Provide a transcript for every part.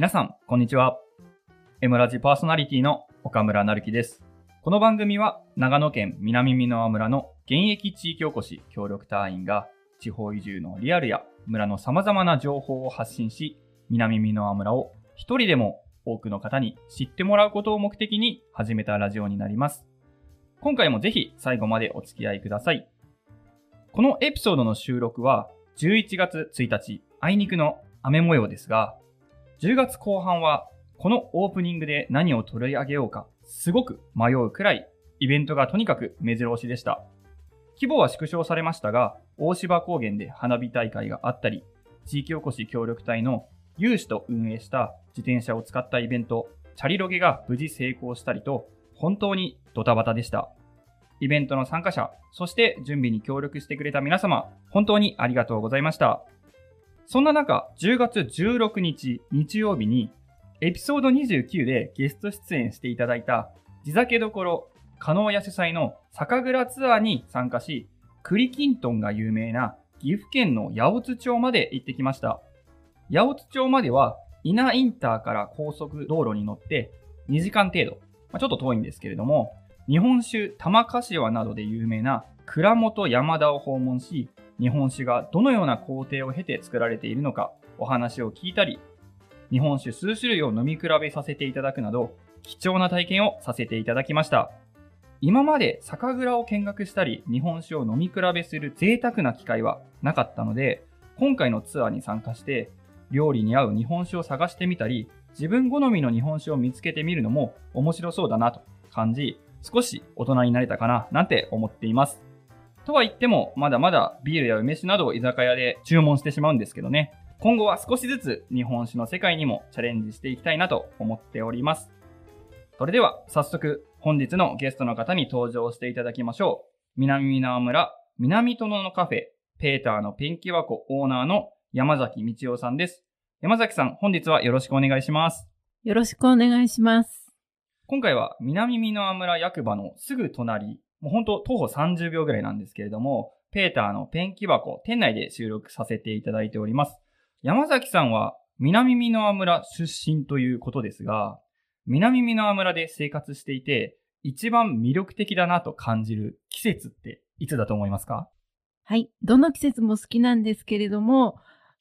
皆さん、こんにちは。エムラジパーソナリティの岡村成樹です。この番組は、長野県南美濃村の現役地域おこし協力隊員が、地方移住のリアルや村の様々な情報を発信し、南美濃村を一人でも多くの方に知ってもらうことを目的に始めたラジオになります。今回もぜひ最後までお付き合いください。このエピソードの収録は11月1日、あいにくの雨模様ですが、10月後半はこのオープニングで何を取り上げようか、すごく迷うくらいイベントがとにかく目白押しでした。規模は縮小されましたが、大芝高原で花火大会があったり、地域おこし協力隊の有志と運営した自転車を使ったイベント、チャリロゲが無事成功したりと、本当にドタバタでした。イベントの参加者、そして準備に協力してくれた皆様、本当にありがとうございました。そんな中、10月16日日曜日に、エピソード29でゲスト出演していただいた、地酒どころ、加納屋主催の酒蔵ツアーに参加し、栗きんとんが有名な岐阜県の八百津町まで行ってきました。八百津町までは、稲インターから高速道路に乗って2時間程度、まあ、ちょっと遠いんですけれども、日本酒玉柏などで有名な蔵元山田を訪問し、日本酒がどのような工程を経て作られているのかお話を聞いたり、日本酒数種類を飲み比べさせていただくなど、貴重な体験をさせていただきました。今まで酒蔵を見学したり、日本酒を飲み比べする贅沢な機会はなかったので、今回のツアーに参加して、料理に合う日本酒を探してみたり、自分好みの日本酒を見つけてみるのも面白そうだなと感じ、少し大人になれたかななんて思っています。とは言っても、まだまだビールや梅酒などを居酒屋で注文してしまうんですけどね。今後は少しずつ日本酒の世界にもチャレンジしていきたいなと思っております。それでは早速本日のゲストの方に登場していただきましょう。南美縄村南殿のカフェペーターのペンキ箱オーナーの山崎道夫さんです。山崎さん、本日はよろしくお願いします。よろしくお願いします。今回は南美濃村役場のすぐ隣、もう本当徒歩30秒ぐらいなんですけれども、ペーターのペンキ箱店内で収録させていただいております。山崎さんは南美濃村出身ということですが、南美濃村で生活していて、一番魅力的だなと感じる季節っていつだと思いますか？はい。どの季節も好きなんですけれども、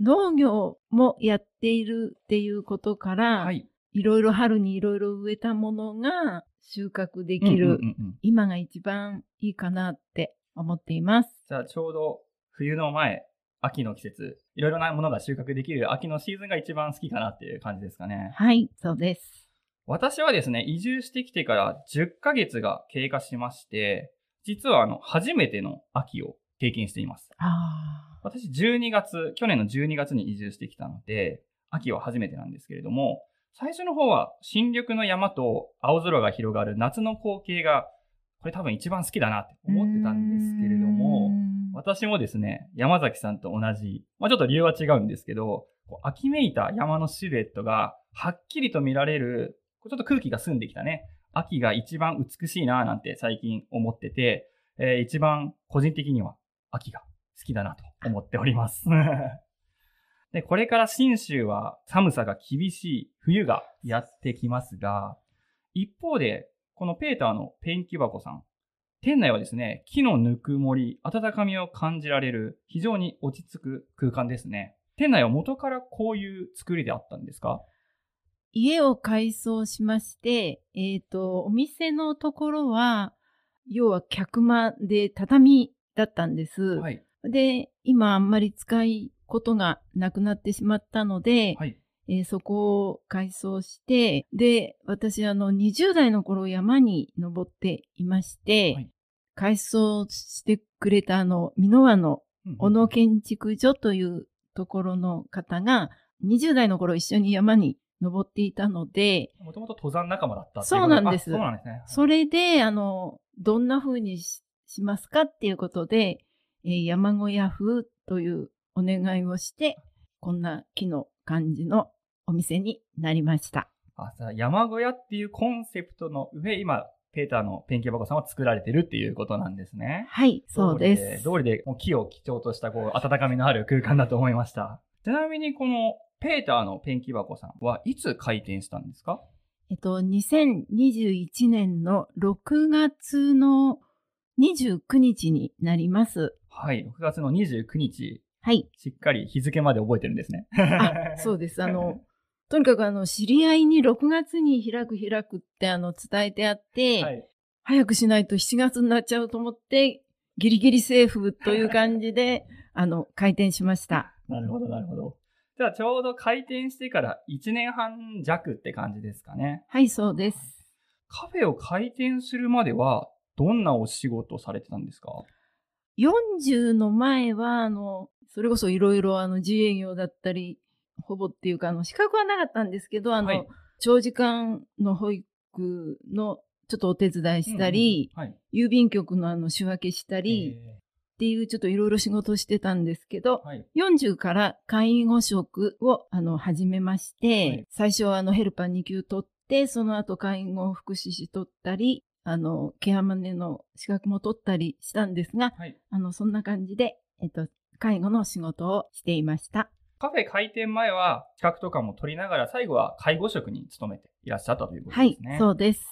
農業もやっているっていうことから、はい。いろいろ春にいろいろ植えたものが収穫できる、今が一番いいかなって思っています。じゃあちょうど冬の前、秋の季節、いろいろなものが収穫できる秋のシーズンが一番好きかなっていう感じですかね。はい、そうです。私はですね、移住してきてから10ヶ月が経過しまして、実はあの、初めての秋を経験しています。あ私12月、去年の12月に移住してきたので、秋は初めてなんですけれども、最初の方は新緑の山と青空が広がる夏の光景が、これ多分一番好きだなってー思ってたんですけれども私もですね、山崎さんと同じ、まあちょっと理由は違うんですけど、こう秋めいた山のシルエットがはっきりと見られる、ちょっと空気が澄んできたね、秋が一番美しいなぁなんて最近思ってて、えー一番個人的には秋が好きだなと思っております。で、これから新州は寒さが厳しい冬がやってきますが、一方で、このペーターのペンキ箱さん、店内はですね、木のぬくもり、温かみを感じられる、非常に落ち着く空間ですね。店内は元からこういう作りであったんですか？家を改装しまして、えっ、と、お店のところは、要は客間で畳だったんです。はい。で、今あんまり使いことがなくなってしまったので、はい。えーそこを改装して、で、私あの20代の頃山に登っていまして、はい改装してくれたあの、美濃和の小野建築所というところの方が、20代の頃一緒に山に登っていたので、もともと登山仲間だったそうなんですあそうなんですね。それで、あの、どんな風にししますかっていうことで、えー山小屋風というお願いをして、こんな木の感じのお店になりました。あ、山小屋っていうコンセプトの上、今、ペーターのペンキ箱さんは作られてるっていうことなんですね。はい、そうです。通りで、通りでもう木を基調としたこう、温かみのある空間だと思いました。ちなみにこのペーターのペンキ箱さんはいつ開店したんですか？えっと、2021年の6月の29日になります。はい、6月の29日、はい。しっかり日付まで覚えてるんですね。あ、そうです。あの、とにかくあの、知り合いに6月に開く開くってあの、伝えてあって、はい。早くしないと7月になっちゃうと思って、ギリギリセーフという感じで、あの、開店しました。なるほど、なるほど。じゃあちょうど開店してから1年半弱って感じですかね。はい、そうです。カフェを開店するまでは、どんなお仕事をされてたんですか？40の前は、あの、それこそいろいろあの、自営業だったり、ほぼっていうか、あの、資格はなかったんですけど、あの、はい長時間の保育のちょっとお手伝いしたり、はい。郵便局のあの、仕分けしたり、えっていうちょっといろいろ仕事をしてたんですけどー、はい。40から介護職をあの始めまして、はい最初はあのヘルパー2級取って、その後介護福祉士取ったり、あの、ケアマネの資格も取ったりしたんですが、はい。あの、そんな感じで、えっと、介護の仕事をしていました。カフェ開店前は資格とかも取りながら、最後は介護職に勤めていらっしゃったということはいですね。、そうです。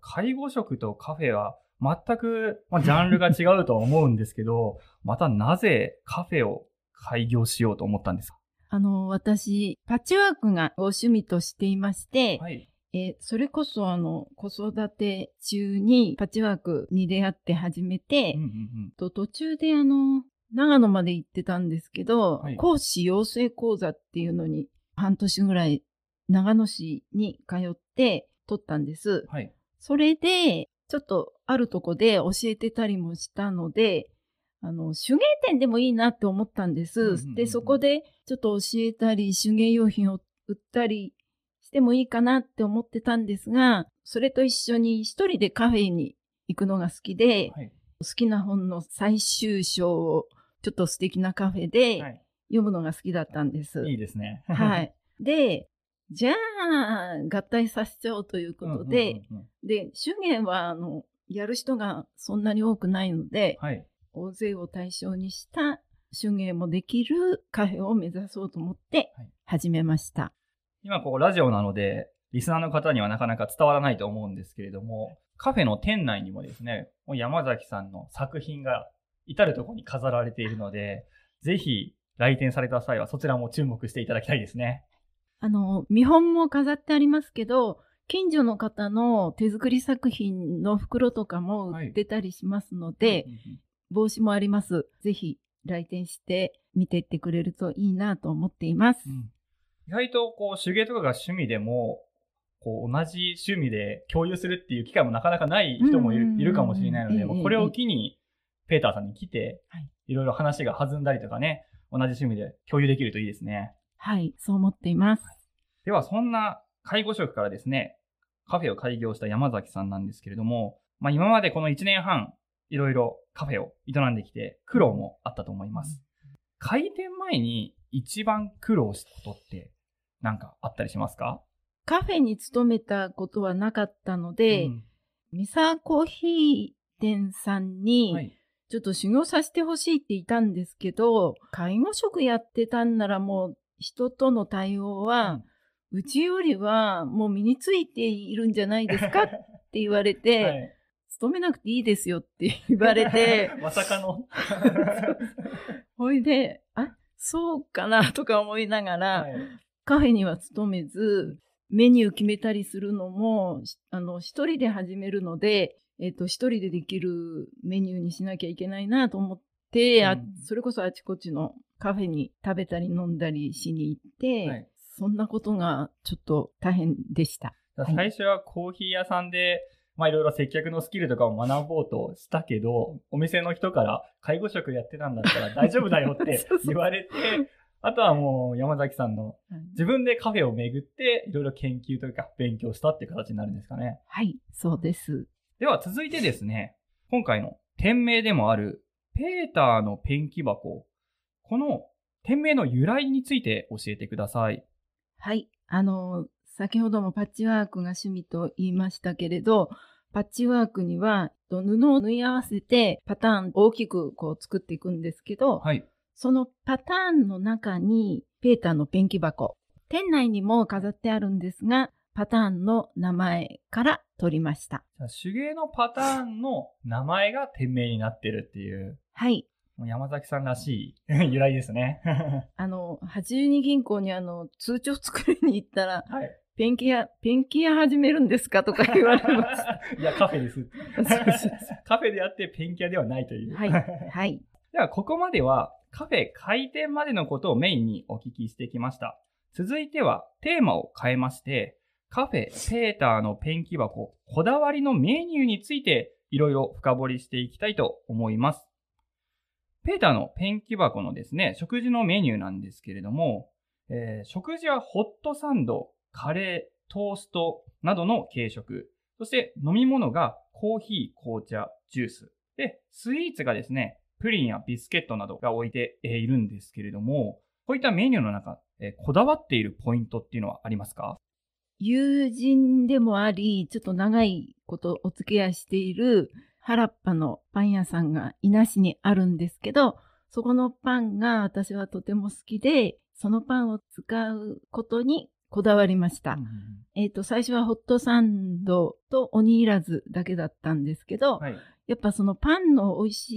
介護職とカフェは全く、まあ、ジャンルが違うとは思うんですけど、またなぜカフェを開業しようと思ったんですか？あの、私、パッチワークがご趣味としていまして、はい。えーそれこそあの、子育て中にパッチワークに出会って始めて、うんうんうん。と途中であの、長野まで行ってたんですけど、はい講師養成講座っていうのに半年ぐらい長野市に通って取ったんです。はい。それで、ちょっとあるとこで教えてたりもしたので、あの、手芸店でもいいなって思ったんです。で、そこでちょっと教えたり、手芸用品を売ったりしてもいいかなって思ってたんですが、それと一緒に一人でカフェに行くのが好きで、はい。好きな本の最終章をちょっと素敵なカフェではい。読むのが好きだったんです。いいですね。は。い。で、じゃあ、合体させちゃおうということで、うんうんうんうんで、手芸は、あの、やる人がそんなに多くないので、はい。大勢を対象にした手芸もできるカフェを目指そうと思ってはい始めました。今こうラジオなので、リスナーの方にはなかなか伝わらないと思うんですけれども、カフェの店内にもですね、もう山崎さんの作品が至るところに飾られているので、ぜひ来店された際はそちらも注目していただきたいですね。あの、見本も飾ってありますけど、近所の方の手作り作品の袋とかも売ってたりしますので、帽子もあります。ぜひ来店して見てってくれるといいなと思っています。うん意外とこう手芸とかが趣味でも、こう同じ趣味で共有するっていう機会もなかなかない人もいる,、かもしれないので、これを機にペーターさんに来て、はいいろいろ話が弾んだりとかね、同じ趣味で共有できるといいですね。はい、そう思っています。では、そんな介護職からですね、カフェを開業した山崎さんなんですけれども、まあ今までこの1年半、いろいろカフェを営んできて苦労もあったと思います。開店前に一番苦労したことってなんかあったりしますか？カフェに勤めたことはなかったので、うんミサコーヒー店さんに、はい。ちょっと修行させてほしいって言ったんですけど、介護職やってたんならもう人との対応は、うちよりはもう身についているんじゃないですか？って言われて、はい。勤めなくていいですよって言われて、まさかの。ほいで、あ、そうかなとか思いながら、はい。カフェには勤めず、メニュー決めたりするのも、しあの、一人で始めるので、えっ、と、一人でできるメニューにしなきゃいけないなと思って、あうんそれこそあちこちのカフェに食べたり飲んだりしに行って、はいそんなことがちょっと大変でした。はい最初はコーヒー屋さんで、まあいろいろ接客のスキルとかを学ぼうとしたけど、お店の人から介護職やってたんだったら 大丈夫だよって言われて、あとはもう山崎さんのはい自分でカフェを巡っていろいろ研究とか勉強したっていう形になるんですかね。はい、そうです。では続いてですね、今回の店名でもあるペーターのペンキ箱。この店名の由来について教えてください。はい。あの、先ほどもパッチワークが趣味と言いましたけれど、パッチワークにはと布を縫い合わせてパターン大きくこう作っていくんですけど、はい。そのパターンの中にペーターのペンキ箱店内にも飾ってあるんですが、パターンの名前から取りました。手芸のパターンの名前が店名になってるっていう、はい。山崎さんらしい 由来ですね。あの、八十二銀行にあの、通帳作りに行ったら、はい。ペンキ屋、ペンキ屋始めるんですかとか言われました。いや、カフェです。カフェであってペンキ屋ではないという。はい。はい。では、ここまではカフェ開店までのことをメインにお聞きしてきました。続いてはテーマを変えまして、カフェペーターのペンキ箱、こだわりのメニューについていろいろ深掘りしていきたいと思います。ペーターのペンキ箱のですね、食事のメニューなんですけれども、えー食事はホットサンド、カレー、トーストなどの軽食。そして飲み物がコーヒー、紅茶、ジュース。で、スイーツがですね、プリンやビスケットなどが置いているんですけれども、こういったメニューの中、えーこだわっているポイントっていうのはありますか？友人でもあり、ちょっと長いことお付き合いしている原っぱのパン屋さんが伊那市にあるんですけど、そこのパンが私はとても好きで、そのパンを使うことにこだわりました。えっ、と、最初はホットサンドとオニーラズだけだったんですけど、はい。やっぱそのパンの美味し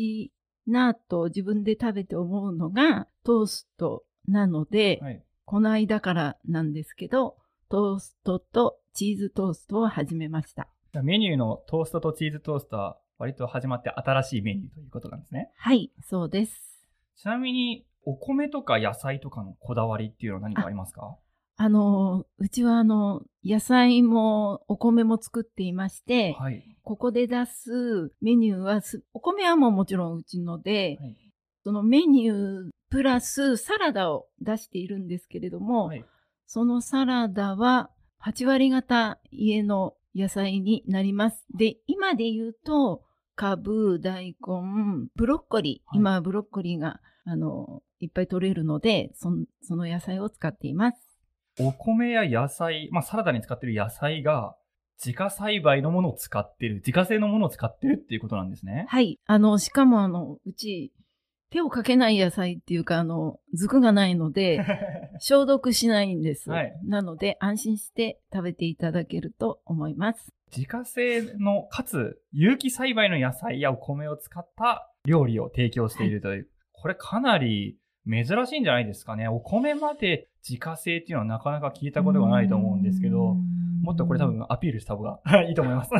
いなと自分で食べて思うのがトーストなので、はい。この間からなんですけど、トーストとチーズトーストを始めました。メニューのトーストとチーズトーストは割と始まって新しいメニューということなんですね。はい、そうです。ちなみに、お米とか野菜とかのこだわりっていうのは何かありますか？あの、うちはあの、野菜もお米も作っていまして、はい。ここで出すメニューはす、お米はもうもちろんうちので、はい。そのメニュープラスサラダを出しているんですけれども、はい。そのサラダは8割方家の野菜になります。で、今で言うと、カブ、大根、ブロッコリー。はい今はブロッコリーが、あの、いっぱい取れるので、そんその野菜を使っています。お米や野菜、まあサラダに使ってる野菜が自家栽培のものを使ってる、自家製のものを使ってるっていうことなんですね。はい。あの、しかもあの、うち、手をかけない野菜っていうか、あの、図がないので、消毒しないんです。はいなので、安心して食べていただけると思います。自家製の、かつ有機栽培の野菜やお米を使った料理を提供しているという、これかなり珍しいんじゃないですかね。お米まで自家製っていうのはなかなか聞いたことがないと思うんですけど、もっとこれ多分アピールした方が いいと思います。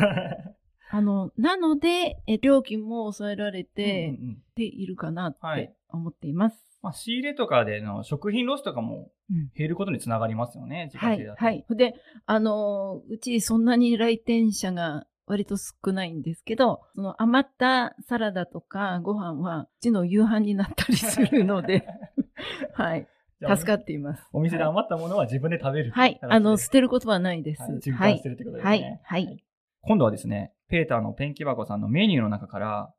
あの、なので、え料金も抑えられうんてうんうんているかなっはいて思っています。まあ、仕入れとかでの食品ロスとかもうん減ることにつながりますよね、自はい。はい。で、あの、うちそんなに来店者が割と少ないんですけど、その余ったサラダとかご飯は、うちの夕飯になったりするので、はい。助かっています。お店で余ったものは自分で食べる。はい。あの、捨てることはないです。はい、循はい環して。るってことですはね。い。はい。今度はですね、ペーターのペンキ箱さんのメニューの中から、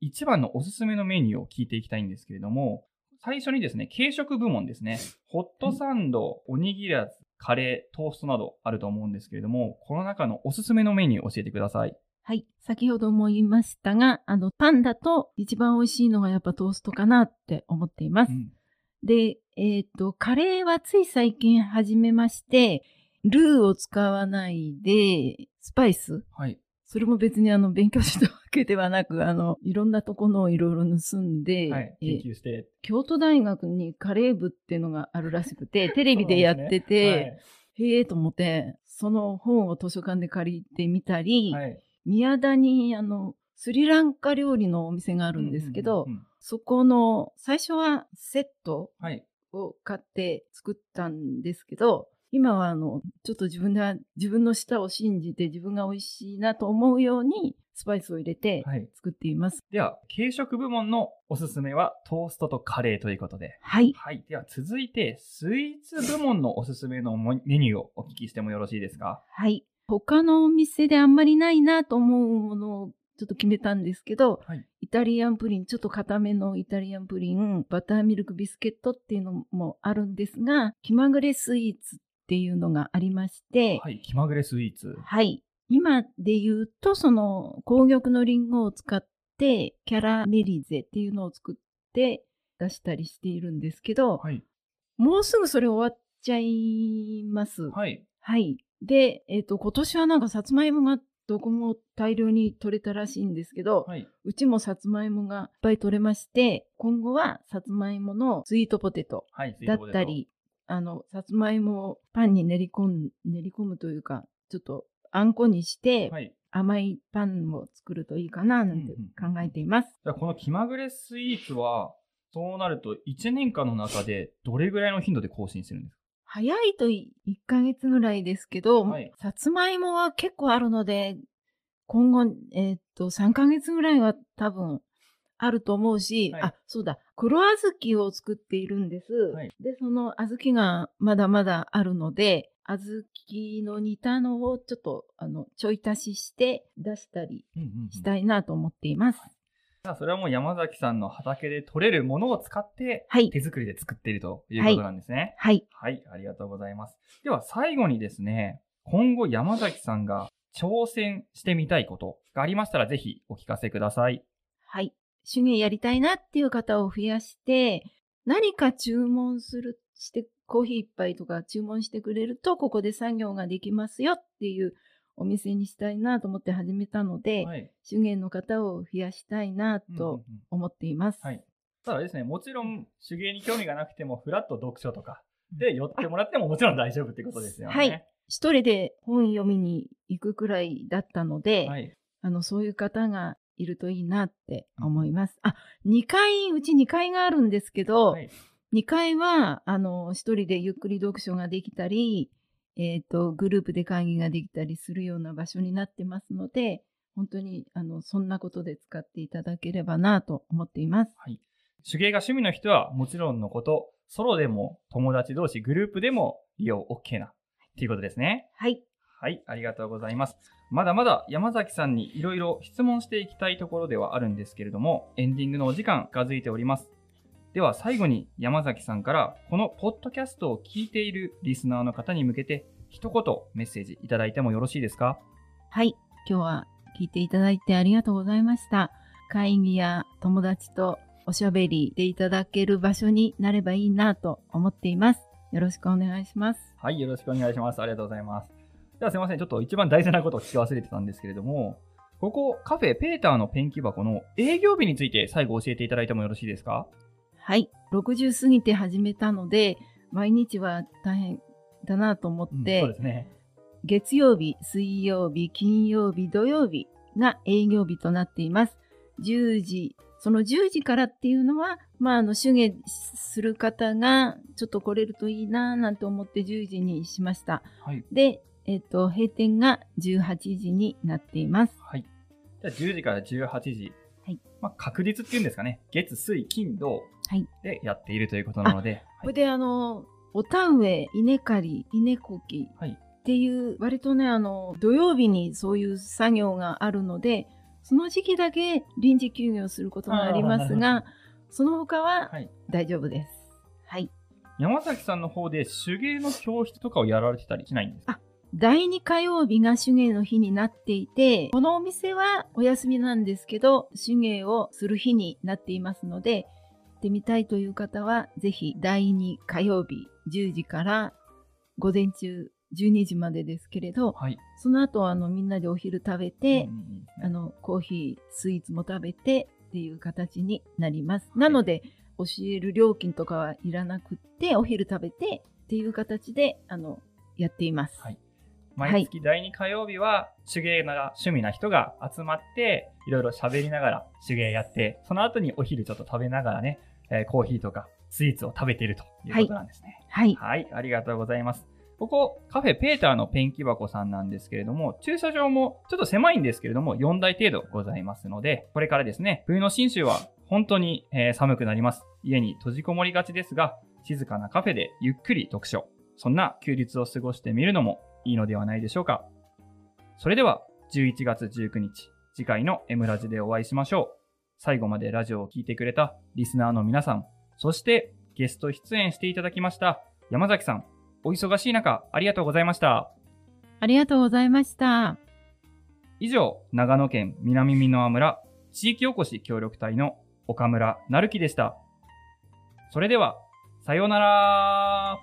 一番のおすすめのメニューを聞いていきたいんですけれども、最初にですね、軽食部門ですね、ホットサンド、おにぎらず、カレー、トーストなどあると思うんですけれども、この中のおすすめのメニュー教えてください。はい。先ほども言いましたが、あの、パンだと一番美味しいのがやっぱトーストかなって思っています。うんで、えっ、と、カレーはつい最近始めまして、ルーを使わないで、スパイスはい。それも別にあの、勉強したわけではなく、あの、いろんなとこのをいろいろ盗んで、はい。え研究して。京都大学にカレー部っていうのがあるらしくて、テレビでやってて、へえと思って、その本を図書館で借りてみたり、はい。はい。宮田にあの、スリランカ料理のお店がああるんですけど、そこの、最初はセットはい。を買って作ったんですけど、今はあの、ちょっと自分では、自分の舌を信じて自分が美味しいなと思うようにスパイスを入れてはい。作っています。では、軽食部門のおすすめはトーストとカレーということで。はい。はい。では続いて、スイーツ部門のおすすめのもメニューをお聞きしてもよろしいですか？はい。他のお店であんまりないなと思うものをちょっと決めたんですけど、はい。イタリアンプリン、ちょっと固めのイタリアンプリン、バターミルクビスケットっていうのもあるんですが、気まぐれスイーツっていうのがありまして、はい。気まぐれスイーツ。はい。今で言うと、その、紅玉のリンゴを使って、キャラメリゼっていうのを作って出したりしているんですけど、はい。もうすぐそれ終わっちゃいます。はい。はい。で、えっ、と、今年はなんかさつまいもがどこも大量に取れたらしいんですけど、はい。うちもさつまいもがいっぱい取れまして、今後はさつまいものスイートポテトはい。だったり、あの、さつまいもをパンに練り込む、練り込むというか、ちょっとあんこにして、はい。甘いパンを作るといいかななんて考えています。じゃあこの気まぐれスイーツは、そうなると1年間の中でどれぐらいの頻度で更新するんですか？早いと1ヶ月ぐらいですけど、はいさつまいもは結構あるので、今後、えーっと、3ヶ月ぐらいは多分あると思うし、はいあ、そうだ、黒小豆を作っているんです。はいで、その小豆がまだまだあるので、小豆の煮たのをちょっと、あの、ちょい足しして出したりうんうんうんしたいなと思っています。じゃあそれはもう山崎さんの畑で採れるものを使ってはい。手作りで作っているということなんですね。はい。はい、ありがとうございます。では最後にですね、今後山崎さんが挑戦してみたいことがありましたらぜひお聞かせください。はい。手芸やりたいなっていう方を増やして、何か注文する、して、コーヒー一杯とか注文してくれると、ここで作業ができますよっていうお店にしたいなと思って始めたので、はい。手芸の方を増やしたいなうんうんとうん思っています。はい。ただですね、もちろん手芸に興味がなくても、フラット読書とかで寄ってもらってももちろん大丈夫ってことですよね。はい一人で本読みに行くくらいだったので、はい。あの、そういう方がいるといいなって思います。あ、2階、うち2階があるんですけど、はい。2階は、あの、一人でゆっくり読書ができたり、えっ、と、グループで会議ができたりするような場所になってますので、本当に、あの、そんなことで使っていただければなと思っています。はい。手芸が趣味の人はもちろんのこと、ソロでも友達同士、グループでも利用 OK な、っていうことですね。はい。はい、ありがとうございます。まだまだ山崎さんにいろいろ質問していきたいところではあるんですけれども、エンディングのお時間近づいております。では最後に山崎さんから、このポッドキャストを聞いているリスナーの方に向けて、一言メッセージいただいてもよろしいですか？はい。今日は聞いていただいてありがとうございました。会議や友達とおしゃべりでいただける場所になればいいなと思っています。よろしくお願いします。はい、よろしくお願いします。ありがとうございます。ではすいません、ちょっと一番大事なことを聞き忘れてたんですけれども、ここカフェペーターのペンキ箱の営業日について最後教えていただいてもよろしいですか？はい。60過ぎて始めたので、毎日は大変だなと思って、そうですね。月曜日、水曜日、金曜日、土曜日が営業日となっています。10時、その10時からっていうのは、まあ、あの、手芸する方がちょっと来れるといいななんて思って10時にしました。はい。で、えっ、と、閉店が18時になっています。はい。じゃあ10時から18時。はい。まあ、確実っていうんですかね。月、水、金、土はいでやっているということなので。これで、あの、お田植え、稲刈り、稲こきはい。っていう、割とね、あの、土曜日にそういう作業があるので、その時期だけ臨時休業することがありますが、その他ははい。大丈夫です。はい。山崎さんの方で手芸の教室とかをやられてたりしないんですか？第2火曜日が手芸の日になっていて、このお店はお休みなんですけど、手芸をする日になっていますので、行ってみたいという方は、ぜひ第2火曜日10時から午前中12時までですけれど、はい。その後あのみんなでお昼食べて、あのコーヒー、スイーツも食べてっていう形になります。なので、教える料金とかはいらなくって、お昼食べてっていう形であのやっています。はい毎月第2火曜日は手芸が趣味な人が集まって、いろいろ喋りながら手芸やって、その後にお昼ちょっと食べながらね、えーコーヒーとかスイーツを食べているということなんですね。はい。はい、ありがとうございます。ここ、カフェペーターのペンキ箱さんなんですけれども、駐車場もちょっと狭いんですけれども、4台程度ございますので、これからですね、冬の新州は本当に、えー寒くなります。家に閉じこもりがちですが、静かなカフェでゆっくり読書、そんな休日を過ごしてみるのもいいのではないでしょうか。それでは、11月19日、次回の M ラジでお会いしましょう。最後までラジオを聴いてくれたリスナーの皆さん、そしてゲスト出演していただきました山崎さん、お忙しい中、ありがとうございました。ありがとうございました。以上、長野県南美濃村地域おこし協力隊の岡村成樹でした。それでは、さようなら